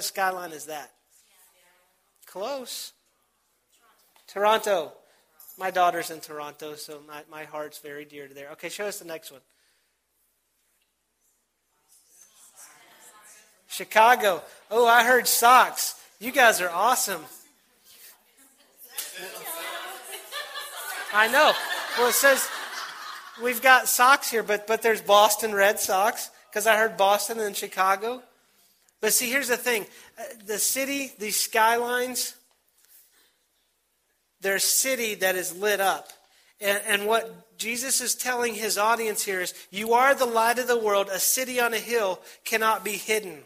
what skyline is that? Close. Toronto. My daughter's in Toronto, so my, my heart's very dear to there. Okay, show us the next one. Chicago. Oh, I heard socks. You guys are awesome. I know. Well, it says we've got socks here, but but there's Boston Red Sox because I heard Boston and Chicago. But see, here's the thing: uh, the city, these skylines, they're a city that is lit up. And, and what Jesus is telling his audience here is, you are the light of the world. A city on a hill cannot be hidden.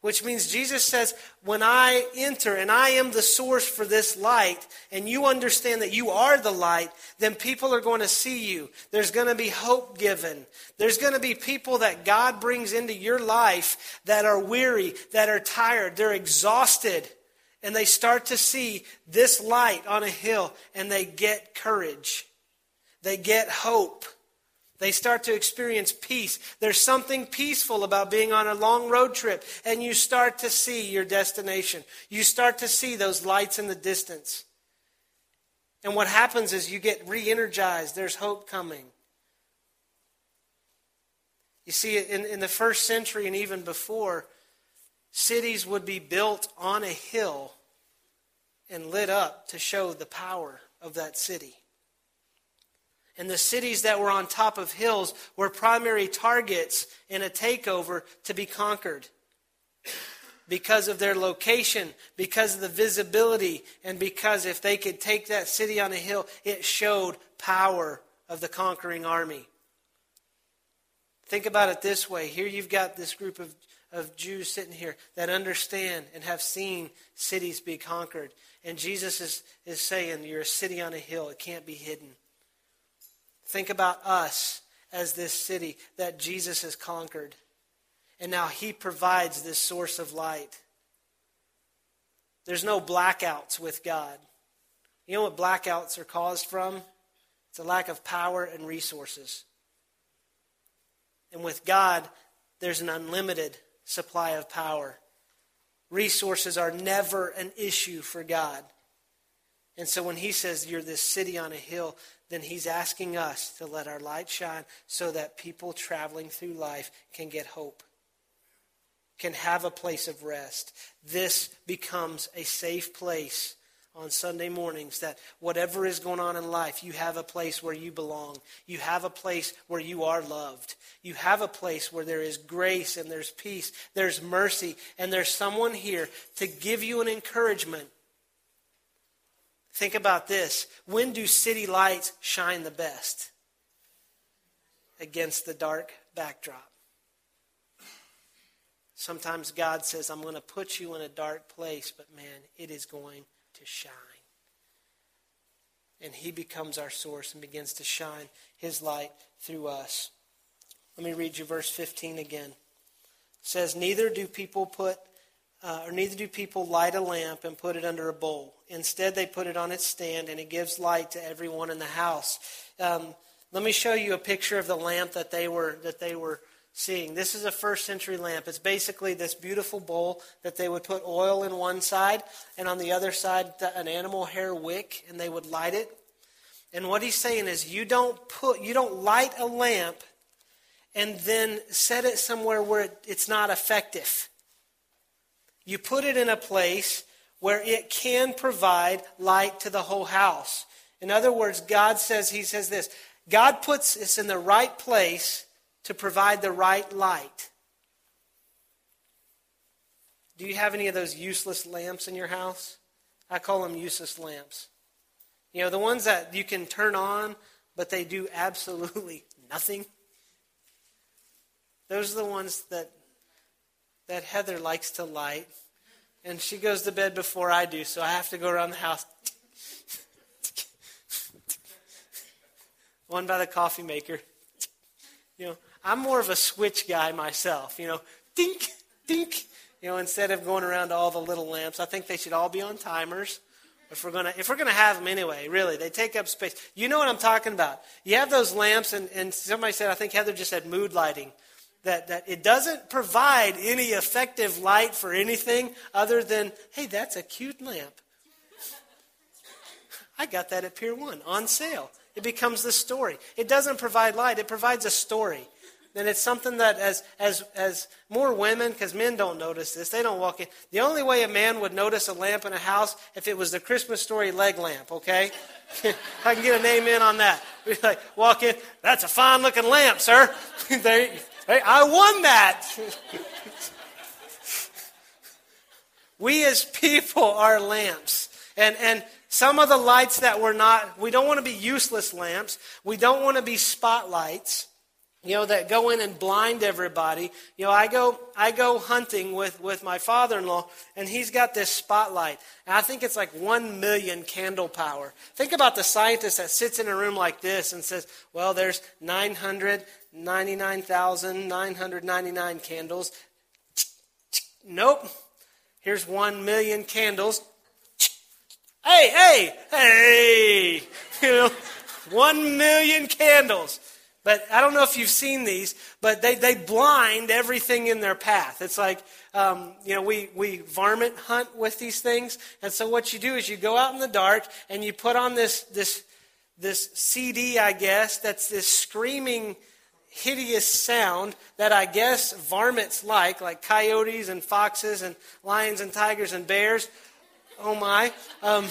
Which means Jesus says, when I enter and I am the source for this light, and you understand that you are the light, then people are going to see you. There's going to be hope given. There's going to be people that God brings into your life that are weary, that are tired, they're exhausted, and they start to see this light on a hill, and they get courage. They get hope. They start to experience peace. There's something peaceful about being on a long road trip, and you start to see your destination. You start to see those lights in the distance. And what happens is you get re energized. There's hope coming. You see, in, in the first century and even before, cities would be built on a hill and lit up to show the power of that city. And the cities that were on top of hills were primary targets in a takeover to be conquered because of their location, because of the visibility, and because if they could take that city on a hill, it showed power of the conquering army. Think about it this way. Here you've got this group of, of Jews sitting here that understand and have seen cities be conquered. And Jesus is, is saying, You're a city on a hill, it can't be hidden. Think about us as this city that Jesus has conquered. And now he provides this source of light. There's no blackouts with God. You know what blackouts are caused from? It's a lack of power and resources. And with God, there's an unlimited supply of power. Resources are never an issue for God. And so when he says you're this city on a hill, then he's asking us to let our light shine so that people traveling through life can get hope, can have a place of rest. This becomes a safe place on Sunday mornings that whatever is going on in life, you have a place where you belong. You have a place where you are loved. You have a place where there is grace and there's peace, there's mercy, and there's someone here to give you an encouragement Think about this. When do city lights shine the best? Against the dark backdrop. Sometimes God says, I'm going to put you in a dark place, but man, it is going to shine. And He becomes our source and begins to shine His light through us. Let me read you verse 15 again. It says, Neither do people put uh, or neither do people light a lamp and put it under a bowl. Instead, they put it on its stand, and it gives light to everyone in the house. Um, let me show you a picture of the lamp that they were that they were seeing. This is a first century lamp. It's basically this beautiful bowl that they would put oil in one side, and on the other side an animal hair wick, and they would light it. And what he's saying is, you don't put you don't light a lamp and then set it somewhere where it, it's not effective. You put it in a place where it can provide light to the whole house. In other words, God says, He says this God puts us in the right place to provide the right light. Do you have any of those useless lamps in your house? I call them useless lamps. You know, the ones that you can turn on, but they do absolutely nothing. Those are the ones that that Heather likes to light. And she goes to bed before I do, so I have to go around the house. One by the coffee maker. You know, I'm more of a switch guy myself. You know, dink, dink. You know, instead of going around to all the little lamps, I think they should all be on timers. If we're gonna, if we're gonna have them anyway, really, they take up space. You know what I'm talking about. You have those lamps, and, and somebody said, I think Heather just said mood lighting. That, that it doesn't provide any effective light for anything other than, hey, that's a cute lamp. I got that at Pier 1 on sale. It becomes the story. It doesn't provide light, it provides a story. And it's something that as as as more women, because men don't notice this, they don't walk in. The only way a man would notice a lamp in a house if it was the Christmas story leg lamp, okay? I can get a name in on that. We like walk in, that's a fine looking lamp, sir. they, they, I won that. we as people are lamps. And and some of the lights that we're not, we don't want to be useless lamps. We don't want to be spotlights you know that go in and blind everybody you know i go i go hunting with with my father-in-law and he's got this spotlight and i think it's like 1 million candle power think about the scientist that sits in a room like this and says well there's 999999 candles. Nope. Here's 1 million candles. Hey hey hey. You know 1 million candles. But I don't know if you've seen these, but they, they blind everything in their path. It's like, um, you know, we, we varmint hunt with these things. And so what you do is you go out in the dark and you put on this, this, this CD, I guess, that's this screaming, hideous sound that I guess varmints like, like coyotes and foxes and lions and tigers and bears. Oh my. Um,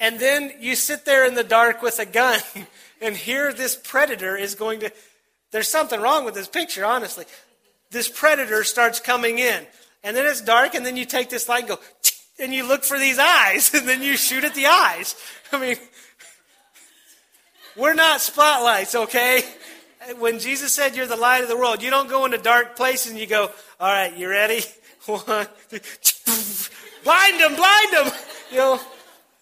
and then you sit there in the dark with a gun And here, this predator is going to. There's something wrong with this picture, honestly. This predator starts coming in. And then it's dark, and then you take this light and go, and you look for these eyes, and then you shoot at the eyes. I mean, we're not spotlights, okay? When Jesus said you're the light of the world, you don't go into dark places and you go, all right, you ready? One, two, blind them, blind them, you know.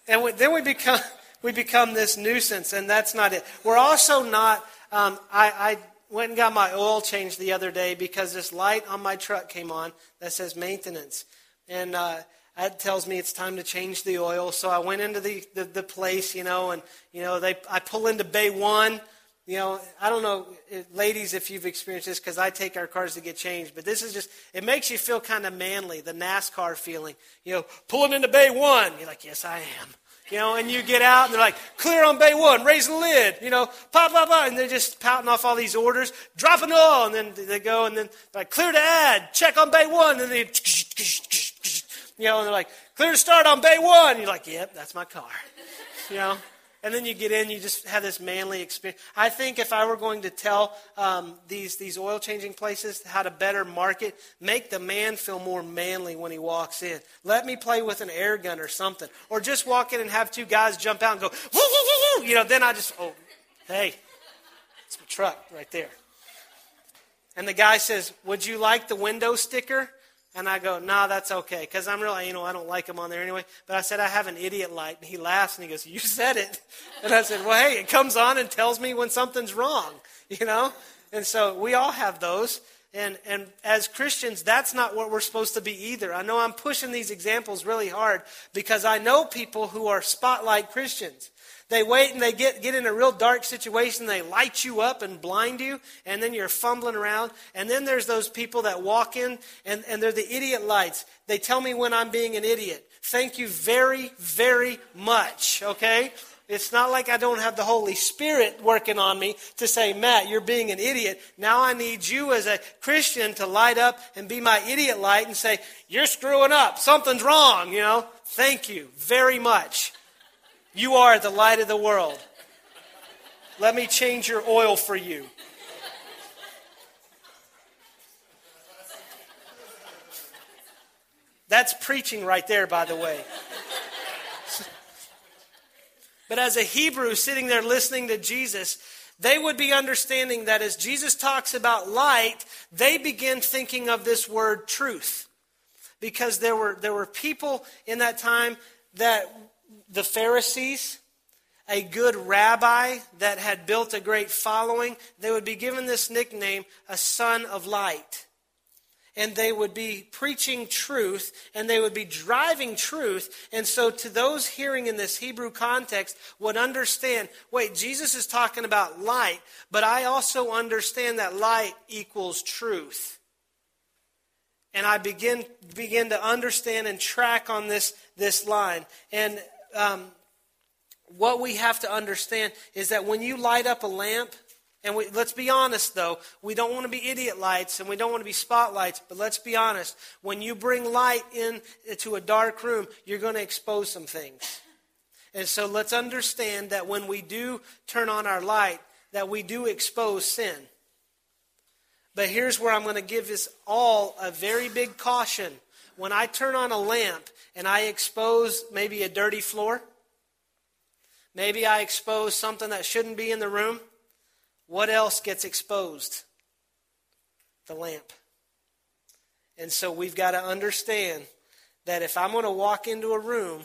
And then we become we become this nuisance, and that's not it. We're also not, um, I, I went and got my oil changed the other day because this light on my truck came on that says maintenance. And uh, that tells me it's time to change the oil. So I went into the, the, the place, you know, and, you know, they, I pull into Bay 1. You know, I don't know, eh, ladies, if you've experienced this, because I take our cars to get changed, but this is just, it makes you feel kind of manly, the NASCAR feeling. You know, pulling into Bay 1. You're like, yes, I am you know, and you get out and they're like, clear on bay one, raise the lid, you know, pop, pop, pop, and they're just pouting off all these orders, dropping it all, and then they go and then like, clear to add, check on bay one, and then they, you know, and they're like, clear to start on bay one. You're like, yep, that's my car, you know. And then you get in, you just have this manly experience. I think if I were going to tell um, these, these oil changing places how to better market, make the man feel more manly when he walks in. Let me play with an air gun or something. Or just walk in and have two guys jump out and go, woo, woo, woo, you know, then I just, oh, hey, it's my truck right there. And the guy says, Would you like the window sticker? And I go, nah, that's okay. Because I'm really, you know, I don't like them on there anyway. But I said, I have an idiot light. And he laughs and he goes, you said it. And I said, well, hey, it comes on and tells me when something's wrong, you know? And so we all have those. And, and as Christians, that's not what we're supposed to be either. I know I'm pushing these examples really hard because I know people who are spotlight Christians. They wait and they get, get in a real dark situation. They light you up and blind you, and then you're fumbling around. And then there's those people that walk in, and, and they're the idiot lights. They tell me when I'm being an idiot. Thank you very, very much, okay? It's not like I don't have the Holy Spirit working on me to say, Matt, you're being an idiot. Now I need you as a Christian to light up and be my idiot light and say, You're screwing up. Something's wrong, you know? Thank you very much. You are the light of the world. Let me change your oil for you. That's preaching right there, by the way. But as a Hebrew sitting there listening to Jesus, they would be understanding that as Jesus talks about light, they begin thinking of this word truth. Because there were, there were people in that time that the Pharisees, a good rabbi that had built a great following, they would be given this nickname, a son of light. And they would be preaching truth and they would be driving truth. And so, to those hearing in this Hebrew context, would understand wait, Jesus is talking about light, but I also understand that light equals truth. And I begin, begin to understand and track on this, this line. And um, what we have to understand is that when you light up a lamp, and we, let's be honest, though, we don't want to be idiot lights and we don't want to be spotlights, but let's be honest. When you bring light into a dark room, you're going to expose some things. And so let's understand that when we do turn on our light, that we do expose sin. But here's where I'm going to give us all a very big caution. When I turn on a lamp and I expose maybe a dirty floor, maybe I expose something that shouldn't be in the room, what else gets exposed? The lamp. And so we've got to understand that if I'm going to walk into a room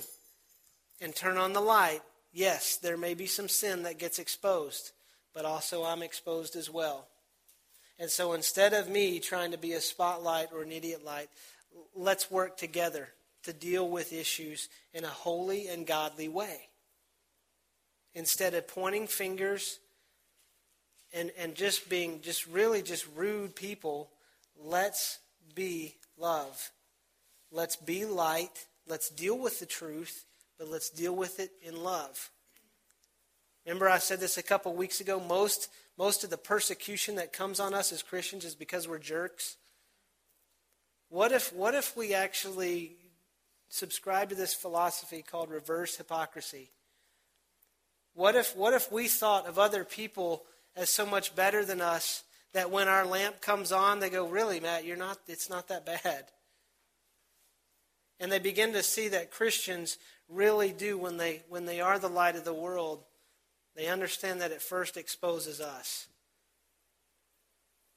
and turn on the light, yes, there may be some sin that gets exposed, but also I'm exposed as well. And so instead of me trying to be a spotlight or an idiot light, let's work together to deal with issues in a holy and godly way. Instead of pointing fingers and, and just being just really just rude people, let's be love. Let's be light. Let's deal with the truth, but let's deal with it in love. Remember, I said this a couple weeks ago. Most, most of the persecution that comes on us as Christians is because we're jerks. What if, what if we actually subscribe to this philosophy called reverse hypocrisy? What if, what if we thought of other people as so much better than us that when our lamp comes on, they go, Really, Matt, you're not, it's not that bad. And they begin to see that Christians really do, when they, when they are the light of the world, they understand that it first exposes us.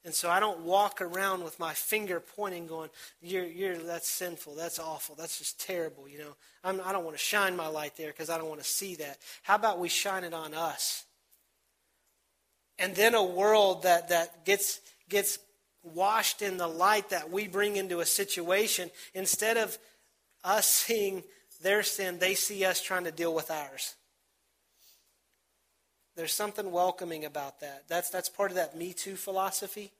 And so I don't walk around with my finger pointing, going, "You're, you're that's sinful. That's awful. That's just terrible." You know, I'm, I do not want to shine my light there because I don't want to see that. How about we shine it on us? And then a world that, that gets, gets washed in the light that we bring into a situation, instead of us seeing their sin, they see us trying to deal with ours. There's something welcoming about that. That's, that's part of that Me Too philosophy.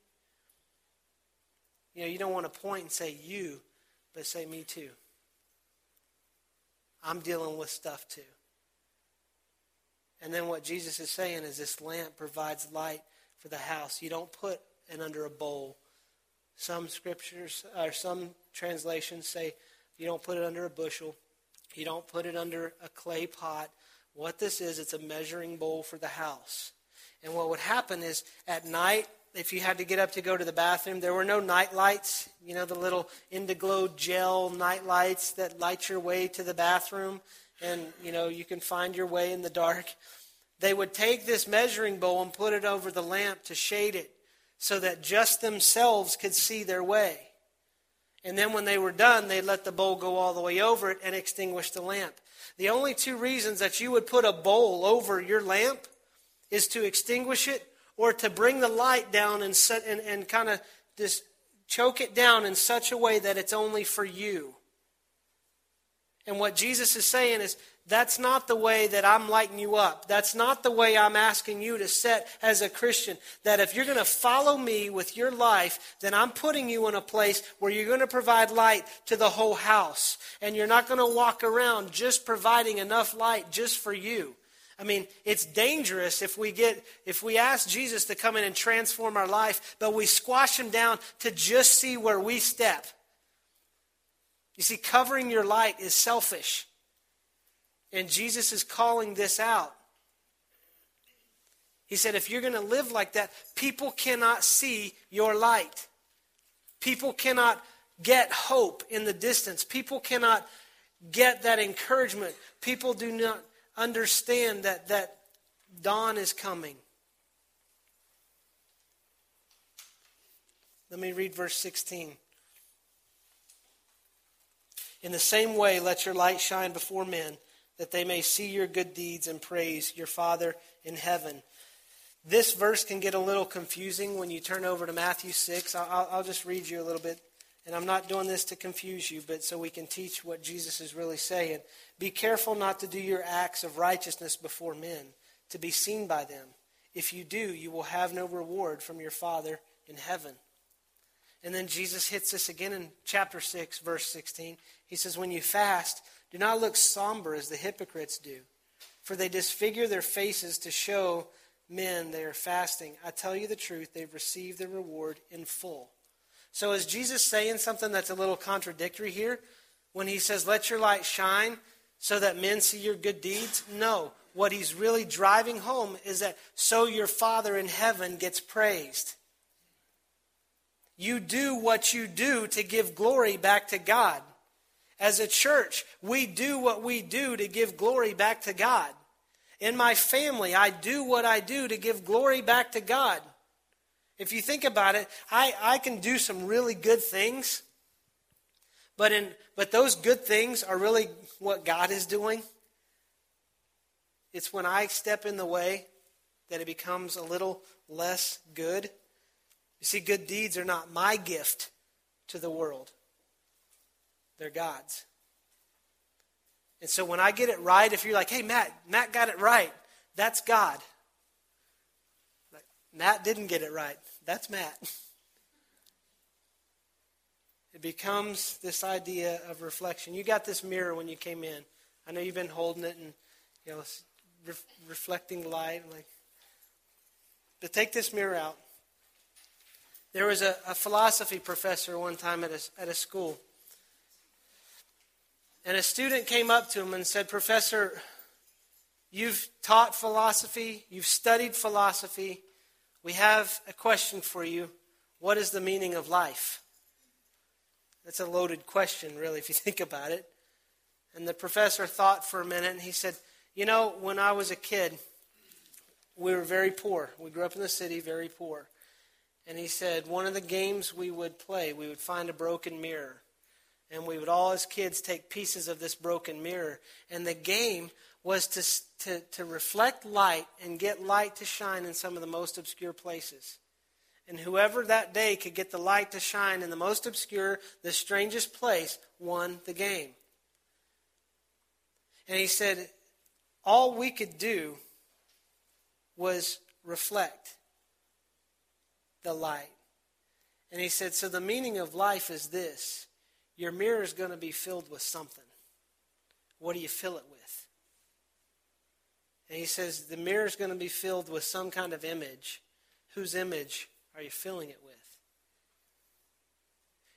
You know, you don't want to point and say you, but say me too. I'm dealing with stuff too. And then what Jesus is saying is this lamp provides light for the house. You don't put it under a bowl. Some scriptures or some translations say you don't put it under a bushel. You don't put it under a clay pot. What this is, it's a measuring bowl for the house. And what would happen is at night, if you had to get up to go to the bathroom, there were no night lights. You know, the little Indiglo gel night lights that light your way to the bathroom and you know you can find your way in the dark. They would take this measuring bowl and put it over the lamp to shade it so that just themselves could see their way. And then when they were done they'd let the bowl go all the way over it and extinguish the lamp. The only two reasons that you would put a bowl over your lamp is to extinguish it or to bring the light down and, set, and, and kind of just choke it down in such a way that it's only for you and what Jesus is saying is, that's not the way that I'm lighting you up. That's not the way I'm asking you to set as a Christian. That if you're going to follow me with your life, then I'm putting you in a place where you're going to provide light to the whole house. And you're not going to walk around just providing enough light just for you. I mean, it's dangerous if we get if we ask Jesus to come in and transform our life, but we squash him down to just see where we step. You see, covering your light is selfish. And Jesus is calling this out. He said, if you're going to live like that, people cannot see your light. People cannot get hope in the distance. People cannot get that encouragement. People do not understand that, that dawn is coming. Let me read verse 16. In the same way, let your light shine before men, that they may see your good deeds and praise your Father in heaven. This verse can get a little confusing when you turn over to Matthew 6. I'll, I'll just read you a little bit And I'm not doing this to confuse you, but so we can teach what Jesus is really saying. Be careful not to do your acts of righteousness before men, to be seen by them. If you do, you will have no reward from your Father in heaven. And then Jesus hits this again in chapter 6, verse 16. He says, When you fast, do not look somber as the hypocrites do, for they disfigure their faces to show men they are fasting. I tell you the truth, they've received their reward in full. So is Jesus saying something that's a little contradictory here when he says, Let your light shine so that men see your good deeds? No. What he's really driving home is that so your Father in heaven gets praised. You do what you do to give glory back to God. As a church, we do what we do to give glory back to God. In my family, I do what I do to give glory back to God. If you think about it, I, I can do some really good things, but, in, but those good things are really what God is doing. It's when I step in the way that it becomes a little less good. You see, good deeds are not my gift to the world, they're God's. And so when I get it right, if you're like, hey, Matt, Matt got it right, that's God. Matt didn't get it right. That's Matt. It becomes this idea of reflection. You got this mirror when you came in. I know you've been holding it and you know re- reflecting light. Like, but take this mirror out. There was a, a philosophy professor one time at a, at a school. And a student came up to him and said, Professor, you've taught philosophy, you've studied philosophy, we have a question for you. What is the meaning of life? That's a loaded question, really, if you think about it. And the professor thought for a minute and he said, You know, when I was a kid, we were very poor. We grew up in the city, very poor. And he said, One of the games we would play, we would find a broken mirror. And we would all, as kids, take pieces of this broken mirror. And the game was to, to, to reflect light and get light to shine in some of the most obscure places. And whoever that day could get the light to shine in the most obscure, the strangest place, won the game. And he said, all we could do was reflect the light. And he said, so the meaning of life is this your mirror is going to be filled with something. What do you fill it with? And he says the mirror is going to be filled with some kind of image. Whose image are you filling it with?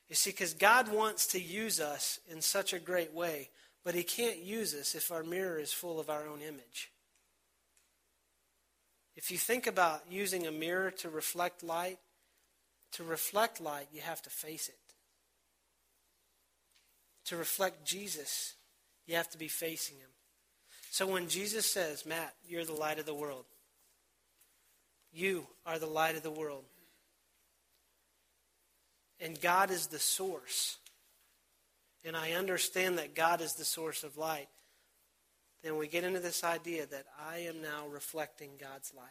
You see, because God wants to use us in such a great way, but he can't use us if our mirror is full of our own image. If you think about using a mirror to reflect light, to reflect light, you have to face it. To reflect Jesus, you have to be facing him. So when Jesus says, Matt, you're the light of the world, you are the light of the world, and God is the source, and I understand that God is the source of light, then we get into this idea that I am now reflecting God's light.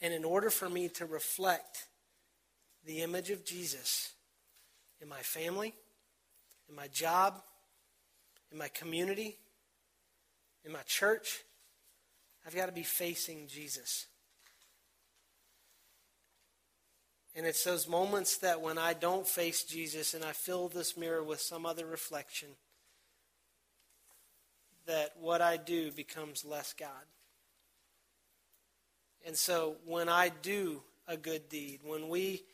And in order for me to reflect the image of Jesus in my family, in my job, in my community, in my church, I've got to be facing Jesus. And it's those moments that when I don't face Jesus and I fill this mirror with some other reflection, that what I do becomes less God. And so when I do a good deed, when we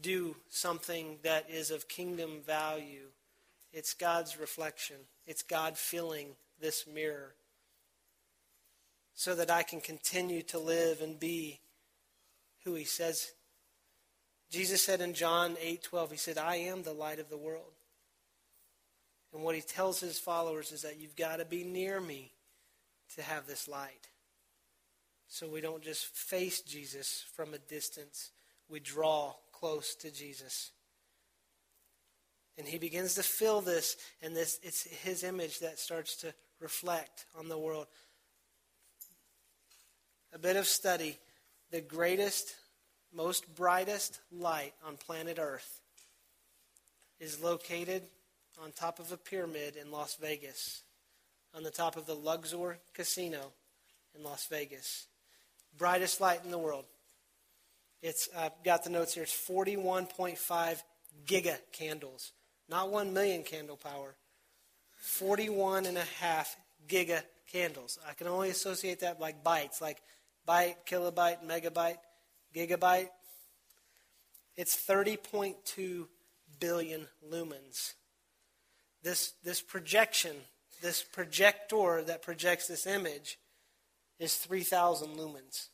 do something that is of kingdom value, it's God's reflection. It's God filling this mirror so that I can continue to live and be who he says. Jesus said in John 8:12, he said, "I am the light of the world." And what he tells his followers is that you've got to be near me to have this light. So we don't just face Jesus from a distance, we draw close to Jesus. And he begins to fill this, and this it's his image that starts to reflect on the world a bit of study, the greatest, most brightest light on planet Earth is located on top of a pyramid in Las Vegas, on the top of the Luxor Casino in Las Vegas. Brightest light in the world. It's I've got the notes here. It's 41.5 giga candles, not 1 million candle power. 41 and a half giga candles. I can only associate that like bytes, like byte, kilobyte, megabyte, gigabyte. It's 30.2 billion lumens. This, this projection, this projector that projects this image, is 3,000 lumens.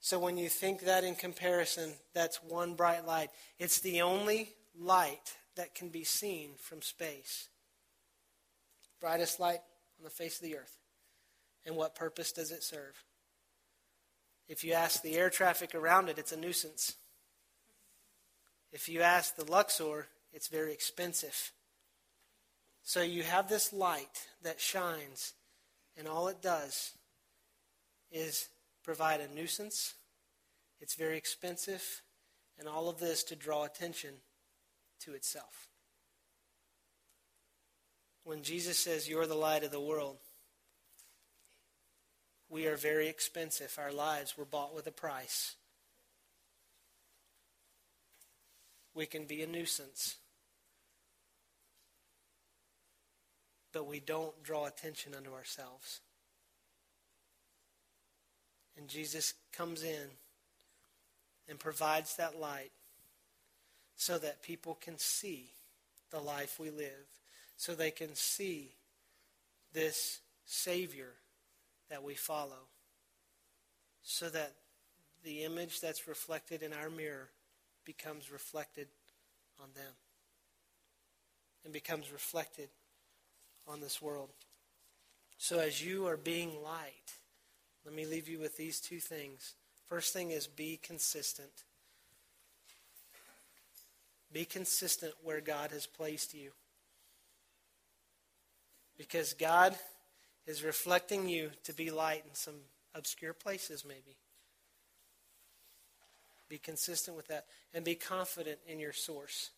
So when you think that in comparison, that's one bright light. It's the only light that can be seen from space. Brightest light on the face of the earth. And what purpose does it serve? If you ask the air traffic around it, it's a nuisance. If you ask the Luxor, it's very expensive. So you have this light that shines, and all it does is provide a nuisance. It's very expensive, and all of this to draw attention to itself. When Jesus says, You're the light of the world, we are very expensive. Our lives were bought with a price. We can be a nuisance. but we don't draw attention unto ourselves. And Jesus comes in and provides that light so that people can see the life we live, so they can see this Savior that we follow, so that the image that's reflected in our mirror becomes reflected on them and becomes reflected on this world. So, as you are being light, let me leave you with these two things. First thing is be consistent. Be consistent where God has placed you. Because God is reflecting you to be light in some obscure places, maybe. Be consistent with that and be confident in your source.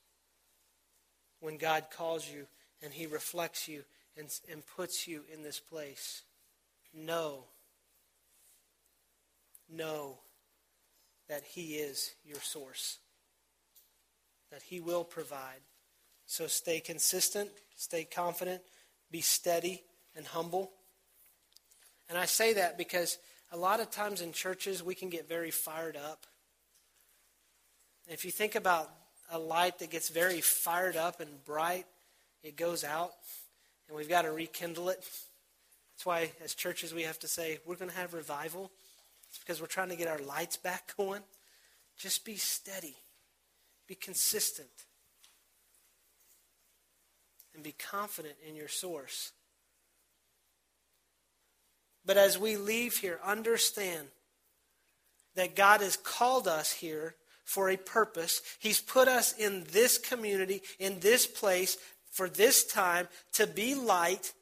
When God calls you and He reflects you and, and puts you in this place, know, know that He is your source, that He will provide. So stay consistent, stay confident, be steady and humble. And I say that because a lot of times in churches we can get very fired up. If you think about a light that gets very fired up and bright, it goes out and we've got to rekindle it. That's why, as churches, we have to say, we're going to have revival. It's because we're trying to get our lights back going. Just be steady, be consistent, and be confident in your source. But as we leave here, understand that God has called us here for a purpose. He's put us in this community, in this place, for this time to be light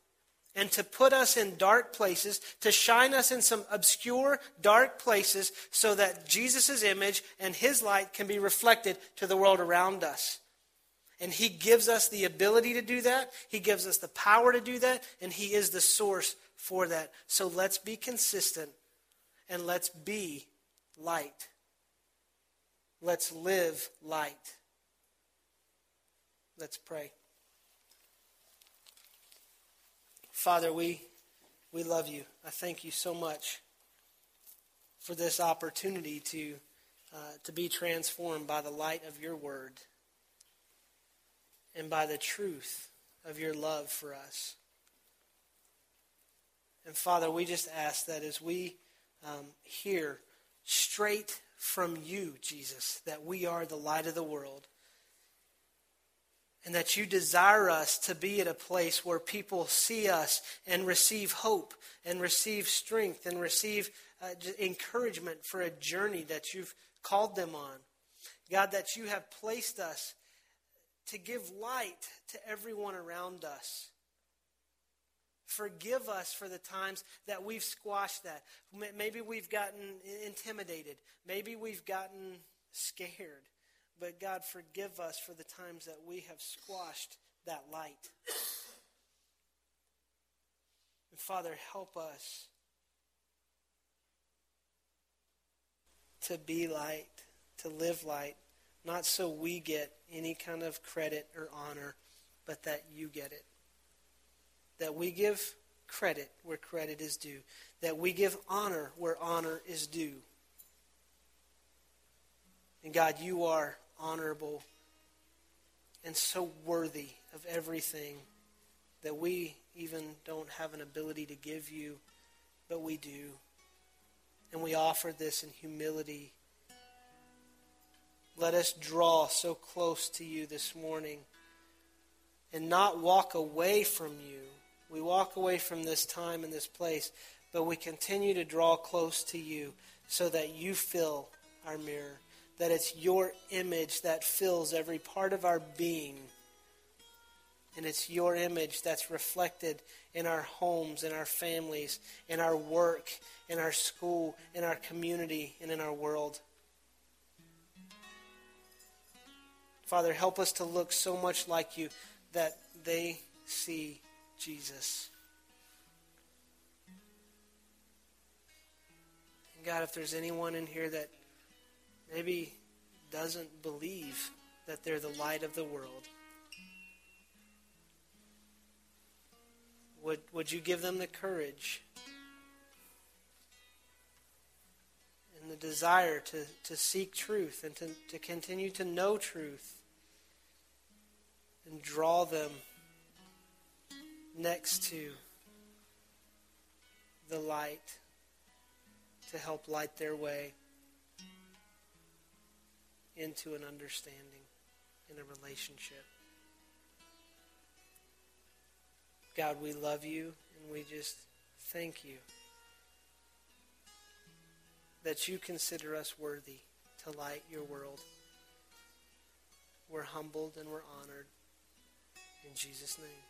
and to put us in dark places, to shine us in some obscure, dark places, so that Jesus' image and his light can be reflected to the world around us. And he gives us the ability to do that, he gives us the power to do that, and he is the source for that. So let's be consistent and let's be light. Let's live light. Let's pray. Father, we, we love you. I thank you so much for this opportunity to, uh, to be transformed by the light of your word and by the truth of your love for us. And Father, we just ask that as we um, hear straight from you, Jesus, that we are the light of the world and that you desire us to be at a place where people see us and receive hope and receive strength and receive uh, encouragement for a journey that you've called them on. God, that you have placed us to give light to everyone around us. Forgive us for the times that we've squashed that. Maybe we've gotten intimidated. Maybe we've gotten scared. But God, forgive us for the times that we have squashed that light. And Father, help us to be light, to live light, not so we get any kind of credit or honor, but that you get it. That we give credit where credit is due. That we give honor where honor is due. And God, you are honorable and so worthy of everything that we even don't have an ability to give you, but we do. And we offer this in humility. Let us draw so close to you this morning and not walk away from you. We walk away from this time and this place, but we continue to draw close to you so that you fill our mirror, that it's your image that fills every part of our being. And it's your image that's reflected in our homes, in our families, in our work, in our school, in our community, and in our world. Father, help us to look so much like you that they see Jesus. God, if there's anyone in here that maybe doesn't believe that they're the light of the world, would, would you give them the courage and the desire to, to seek truth and to, to continue to know truth and draw them next to the light to help light their way into an understanding in a relationship. God, we love you and we just thank you that you consider us worthy to light your world. We're humbled and we're honored. In Jesus' name.